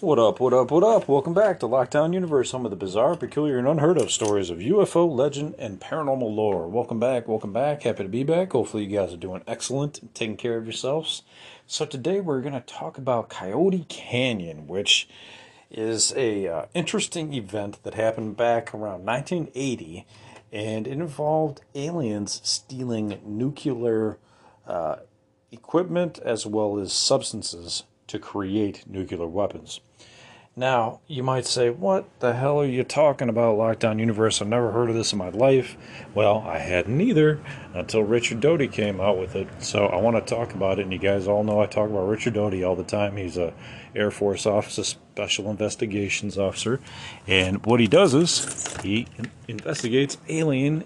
What up, what up, what up? Welcome back to Lockdown Universe, home of the bizarre, peculiar, and unheard of stories of UFO, legend, and paranormal lore. Welcome back, welcome back. Happy to be back. Hopefully, you guys are doing excellent and taking care of yourselves. So, today we're going to talk about Coyote Canyon, which is a uh, interesting event that happened back around 1980, and it involved aliens stealing nuclear uh, equipment as well as substances to create nuclear weapons. Now, you might say, What the hell are you talking about, Lockdown Universe? I've never heard of this in my life. Well, I hadn't either until Richard Doty came out with it. So I want to talk about it, and you guys all know I talk about Richard Doty all the time. He's a Air Force officer, special investigations officer, and what he does is he investigates alien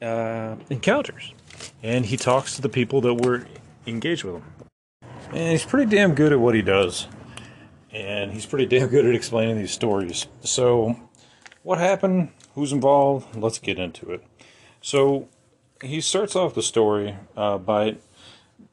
uh, encounters, and he talks to the people that were engaged with him. And he's pretty damn good at what he does and he's pretty damn good at explaining these stories. So, what happened? Who's involved? Let's get into it. So, he starts off the story uh, by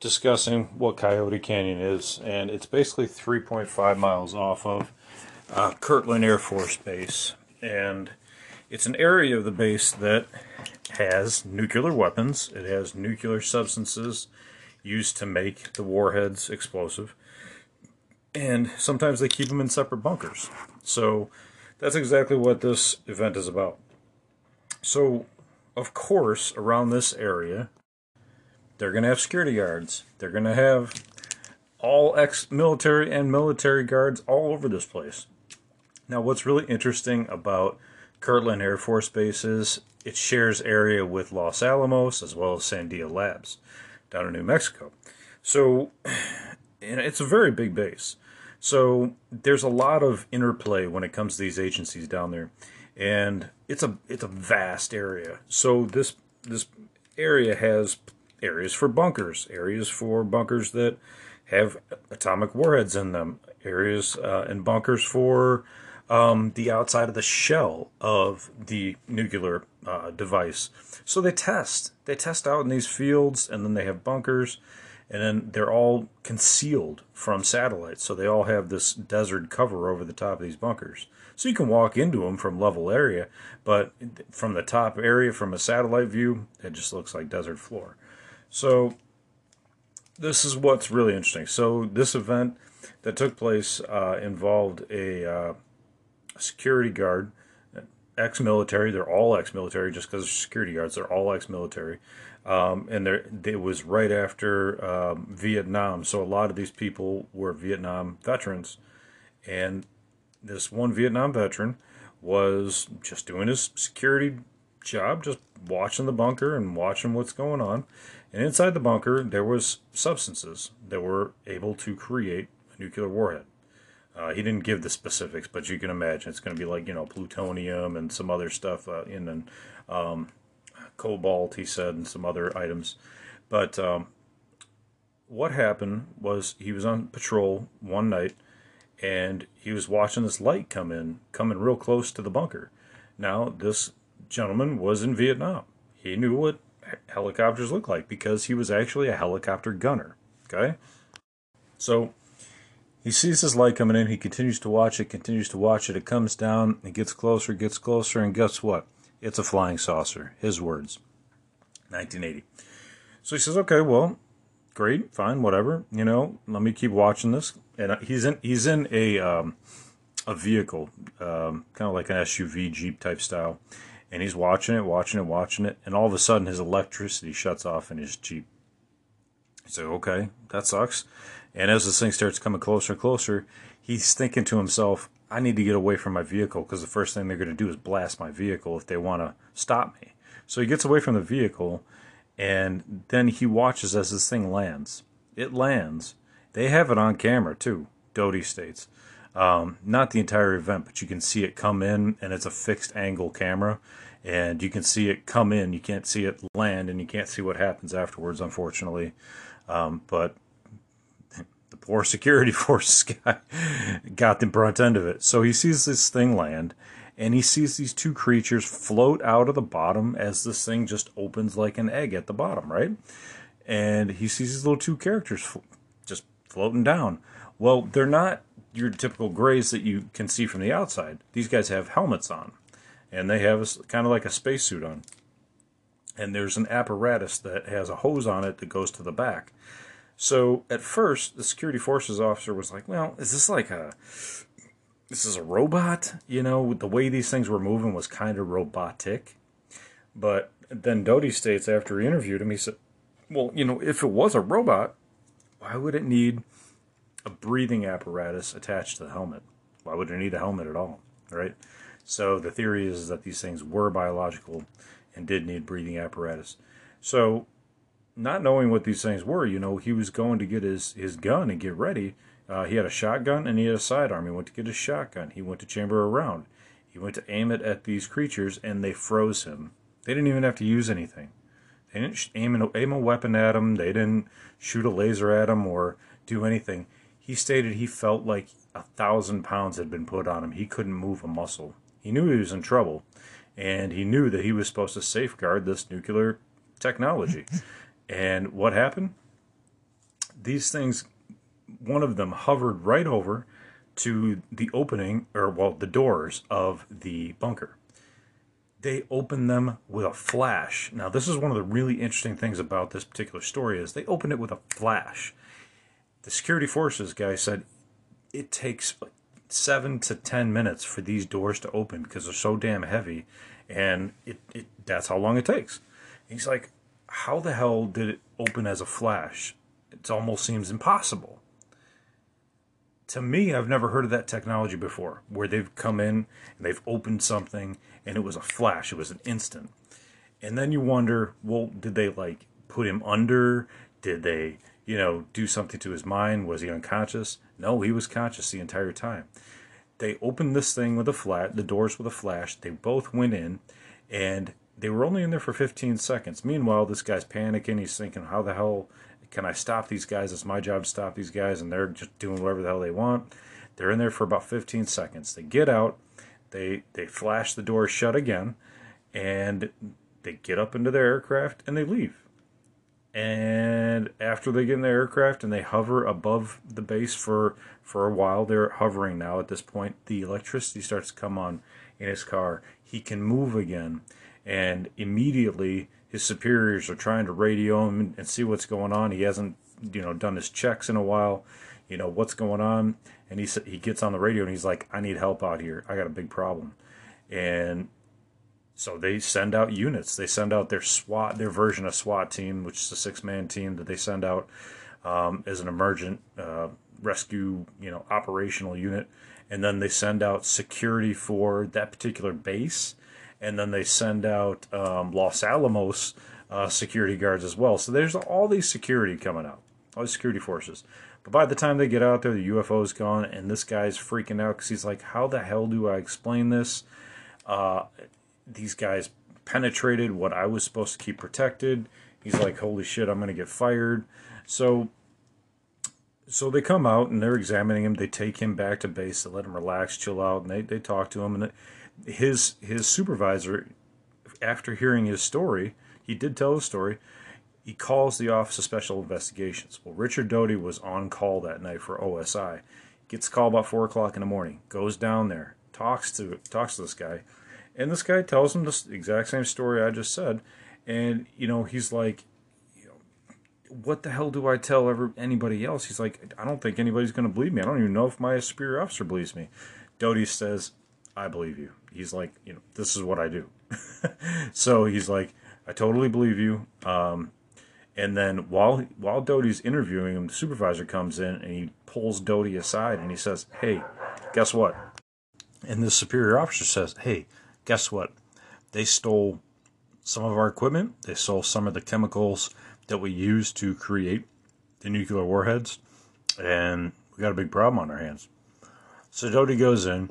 discussing what Coyote Canyon is, and it's basically 3.5 miles off of uh, Kirtland Air Force Base, and it's an area of the base that has nuclear weapons. It has nuclear substances used to make the warheads explosive and sometimes they keep them in separate bunkers. So that's exactly what this event is about. So, of course, around this area, they're going to have security guards. They're going to have all ex military and military guards all over this place. Now, what's really interesting about Kirtland Air Force Base is it shares area with Los Alamos as well as Sandia Labs down in New Mexico. So, and it's a very big base. So there's a lot of interplay when it comes to these agencies down there, and it's a it's a vast area. So this this area has areas for bunkers, areas for bunkers that have atomic warheads in them, areas uh, and bunkers for um, the outside of the shell of the nuclear uh, device. So they test. They test out in these fields, and then they have bunkers and then they're all concealed from satellites. So they all have this desert cover over the top of these bunkers. So you can walk into them from level area, but from the top area, from a satellite view, it just looks like desert floor. So this is what's really interesting. So this event that took place uh, involved a, uh, security guard, ex-military. They're all ex-military, just because they're security guards. They're all ex-military um, and there, it was right after um, Vietnam. So a lot of these people were Vietnam veterans, and this one Vietnam veteran was just doing his security job, just watching the bunker and watching what's going on. And inside the bunker, there was substances that were able to create a nuclear warhead. Uh, he didn't give the specifics, but you can imagine it's going to be like you know plutonium and some other stuff uh, in and um, cobalt, he said, and some other items. But um, what happened was he was on patrol one night and he was watching this light come in, coming real close to the bunker. Now, this gentleman was in Vietnam. He knew what helicopters look like because he was actually a helicopter gunner. Okay? So he sees this light coming in. He continues to watch it, continues to watch it. It comes down, it gets closer, gets closer, and guess what? It's a flying saucer. His words. 1980. So he says, okay, well, great, fine, whatever. You know, let me keep watching this. And uh, he's in he's in a um, a vehicle, um, kind of like an SUV Jeep type style, and he's watching it, watching it, watching it, and all of a sudden his electricity shuts off in his Jeep. He's like, okay, that sucks. And as this thing starts coming closer and closer, he's thinking to himself, I need to get away from my vehicle because the first thing they're going to do is blast my vehicle if they want to stop me. So he gets away from the vehicle, and then he watches as this thing lands. It lands. They have it on camera too, Doty states. Um, not the entire event, but you can see it come in, and it's a fixed angle camera, and you can see it come in. You can't see it land, and you can't see what happens afterwards, unfortunately. Um, but poor security force guy got the brunt end of it. So he sees this thing land, and he sees these two creatures float out of the bottom as this thing just opens like an egg at the bottom, right? And he sees these little two characters just floating down. Well, they're not your typical grays that you can see from the outside. These guys have helmets on, and they have kind of like a spacesuit on. And there's an apparatus that has a hose on it that goes to the back. So at first, the security forces officer was like, "Well, is this like a this is a robot?" You know, the way these things were moving was kind of robotic. But then Doty states after he interviewed him, he said, "Well, you know, if it was a robot, why would it need a breathing apparatus attached to the helmet? Why would it need a helmet at all? Right?" So the theory is that these things were biological and did need breathing apparatus. So not knowing what these things were, you know, he was going to get his, his gun and get ready. Uh, he had a shotgun and he had a sidearm. He went to get his shotgun. He went to chamber a round. He went to aim it at these creatures and they froze him. They didn't even have to use anything. They didn't aim, an, aim a weapon at him. They didn't shoot a laser at him or do anything. He stated he felt like a thousand pounds had been put on him. He couldn't move a muscle. He knew he was in trouble, and he knew that he was supposed to safeguard this nuclear technology. And what happened? These things, one of them hovered right over to the opening, or well, the doors of the bunker. They opened them with a flash. Now, this is one of the really interesting things about this particular story is they opened it with a flash. The security forces guy said it takes seven to ten minutes for these doors to open because they're so damn heavy, and it, it that's how long it takes. He's like, how the hell did it open as a flash? It almost seems impossible. To me, I've never heard of that technology before, where they've come in and they've opened something and it was a flash, it was an instant. And then you wonder, well, did they like put him under? Did they, you know, do something to his mind? Was he unconscious? No, he was conscious the entire time. They opened this thing with a flat, the doors with a flash. They both went in, and they were only in there for 15 seconds. Meanwhile, this guy's panicking. He's thinking, how the hell can I stop these guys? It's my job to stop these guys, and they're just doing whatever the hell they want. They're in there for about 15 seconds. They get out, they they flash the door shut again, and they get up into their aircraft and they leave. And after they get in the aircraft and they hover above the base for for a while, they're hovering now. At this point, the electricity starts to come on in his car. He can move again and immediately his superiors are trying to radio him and see what's going on. He hasn't, you know, done his checks in a while. You know what's going on, and he he gets on the radio and he's like, "I need help out here. I got a big problem," and so they send out units. They send out their SWAT, their version of SWAT team, which is a six man team that they send out um, as an emergent uh, rescue, you know, operational unit, and then they send out security for that particular base and then they send out um, Los Alamos uh, security guards as well. So there's all these security coming out, all these security forces. But by the time they get out there, the UFO's gone, and this guy's freaking out because he's like, "How the hell do I explain this?" Uh, these guys penetrated what I was supposed to keep protected. He's like, "Holy shit, I'm gonna get fired." So so they come out and they're examining him. They take him back to base to let him relax, chill out, and they, they talk to him. And his his supervisor, after hearing his story, he did tell the story. He calls the Office of Special Investigations. Well, Richard Doty was on call that night for OSI. Gets a call about four o'clock in the morning. Goes down there, talks to talks to this guy, and this guy tells him the exact same story I just said. And you know, he's like, what the hell do I tell ever anybody else? He's like, I don't think anybody's going to believe me. I don't even know if my superior officer believes me. Doty says, I believe you. He's like, you know, this is what I do. so he's like, I totally believe you. Um, and then while while Doty's interviewing him, the supervisor comes in and he pulls Doty aside and he says, "Hey, guess what?" And the superior officer says, "Hey, guess what? They stole some of our equipment. They stole some of the chemicals that we use to create the nuclear warheads, and we got a big problem on our hands." So Doty goes in,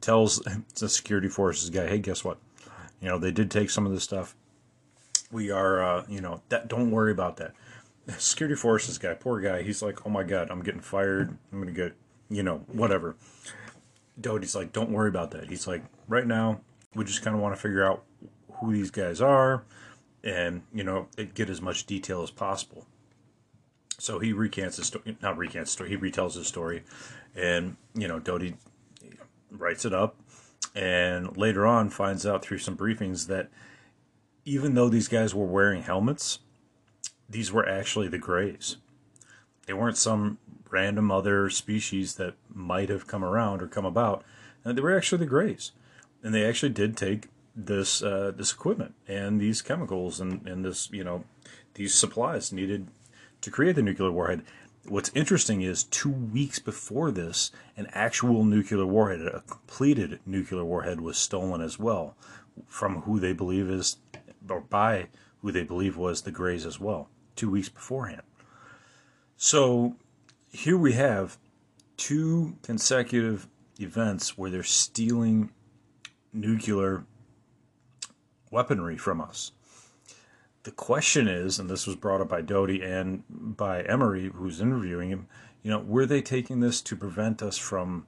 tells the security forces guy, "Hey, guess what? You know they did take some of this stuff we are, uh, you know, that don't worry about that. Security forces guy, poor guy, he's like, oh my god, I'm getting fired. I'm gonna get, you know, whatever. Doty's like, don't worry about that. He's like, right now, we just kind of want to figure out who these guys are, and you know, get as much detail as possible. So he recants his story, not recants story. He retells his story, and you know, Doty writes it up, and later on finds out through some briefings that even though these guys were wearing helmets, these were actually the Greys. They weren't some random other species that might have come around or come about. And they were actually the Greys, and they actually did take this uh, this equipment and these chemicals and, and this you know these supplies needed to create the nuclear warhead. What's interesting is two weeks before this, an actual nuclear warhead, a completed nuclear warhead, was stolen as well from who they believe is or by who they believe was the Greys as well, two weeks beforehand. So here we have two consecutive events where they're stealing nuclear weaponry from us. The question is, and this was brought up by Doty and by Emery, who's interviewing him, you know, were they taking this to prevent us from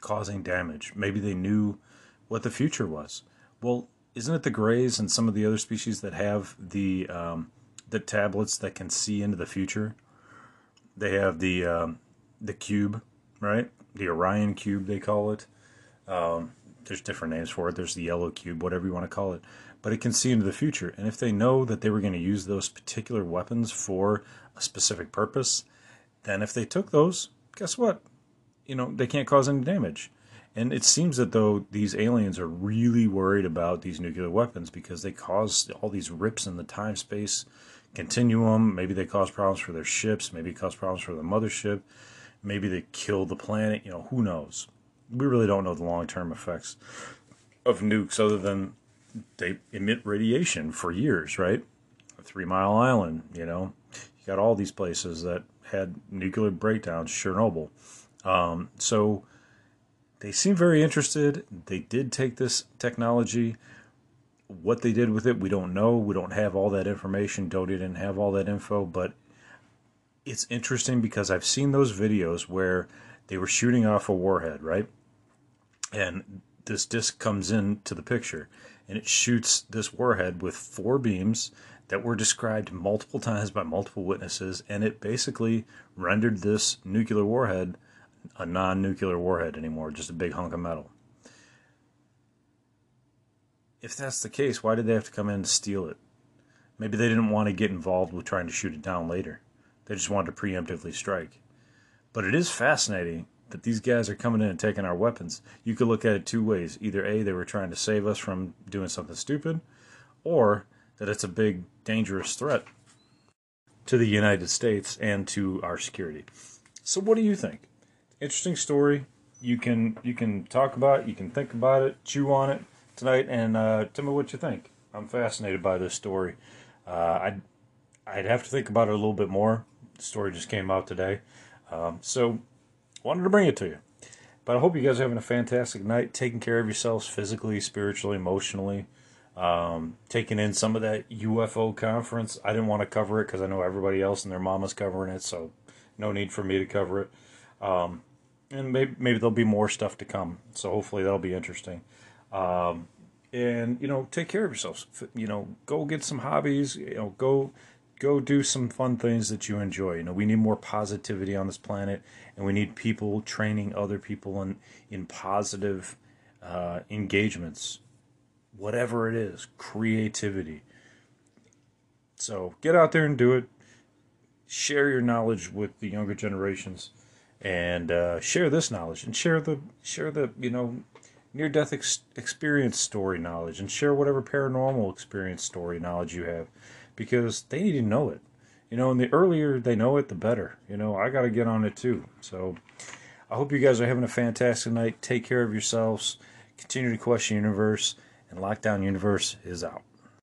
causing damage? Maybe they knew what the future was. Well, isn't it the Greys and some of the other species that have the um, the tablets that can see into the future? They have the um, the cube, right? The Orion cube, they call it. Um, there's different names for it. There's the yellow cube, whatever you want to call it. But it can see into the future. And if they know that they were going to use those particular weapons for a specific purpose, then if they took those, guess what? You know, they can't cause any damage. And it seems that though these aliens are really worried about these nuclear weapons because they cause all these rips in the time space continuum. Maybe they cause problems for their ships. Maybe cause problems for the mothership. Maybe they kill the planet. You know, who knows? We really don't know the long term effects of nukes other than they emit radiation for years, right? Three Mile Island, you know, you got all these places that had nuclear breakdowns, Chernobyl. Um, so they seem very interested. They did take this technology. What they did with it, we don't know. We don't have all that information. Doty didn't have all that info, but it's interesting because I've seen those videos where they were shooting off a warhead, right? And this disc comes into the picture and it shoots this warhead with four beams that were described multiple times by multiple witnesses, and it basically rendered this nuclear warhead a non nuclear warhead anymore, just a big hunk of metal. If that's the case, why did they have to come in to steal it? Maybe they didn't want to get involved with trying to shoot it down later. They just wanted to preemptively strike. But it is fascinating that these guys are coming in and taking our weapons. You could look at it two ways. Either A, they were trying to save us from doing something stupid, or that it's a big, dangerous threat to the United States and to our security. So, what do you think? interesting story. You can you can talk about it, you can think about it, chew on it tonight, and uh, tell me what you think. I'm fascinated by this story. Uh, I'd I'd have to think about it a little bit more. The story just came out today, um, so wanted to bring it to you. But I hope you guys are having a fantastic night, taking care of yourselves physically, spiritually, emotionally. Um, taking in some of that UFO conference. I didn't want to cover it because I know everybody else and their mama's covering it, so no need for me to cover it. Um, and maybe maybe there'll be more stuff to come. So hopefully that'll be interesting. Um, and you know, take care of yourselves. You know, go get some hobbies. You know, go go do some fun things that you enjoy. You know, we need more positivity on this planet, and we need people training other people in in positive uh, engagements, whatever it is, creativity. So get out there and do it. Share your knowledge with the younger generations and uh, share this knowledge and share the share the you know near death ex- experience story knowledge and share whatever paranormal experience story knowledge you have because they need to know it. You know, and the earlier they know it, the better. You know, I got to get on it too. So I hope you guys are having a fantastic night. Take care of yourselves. Continue to question universe, and Lockdown Universe is out.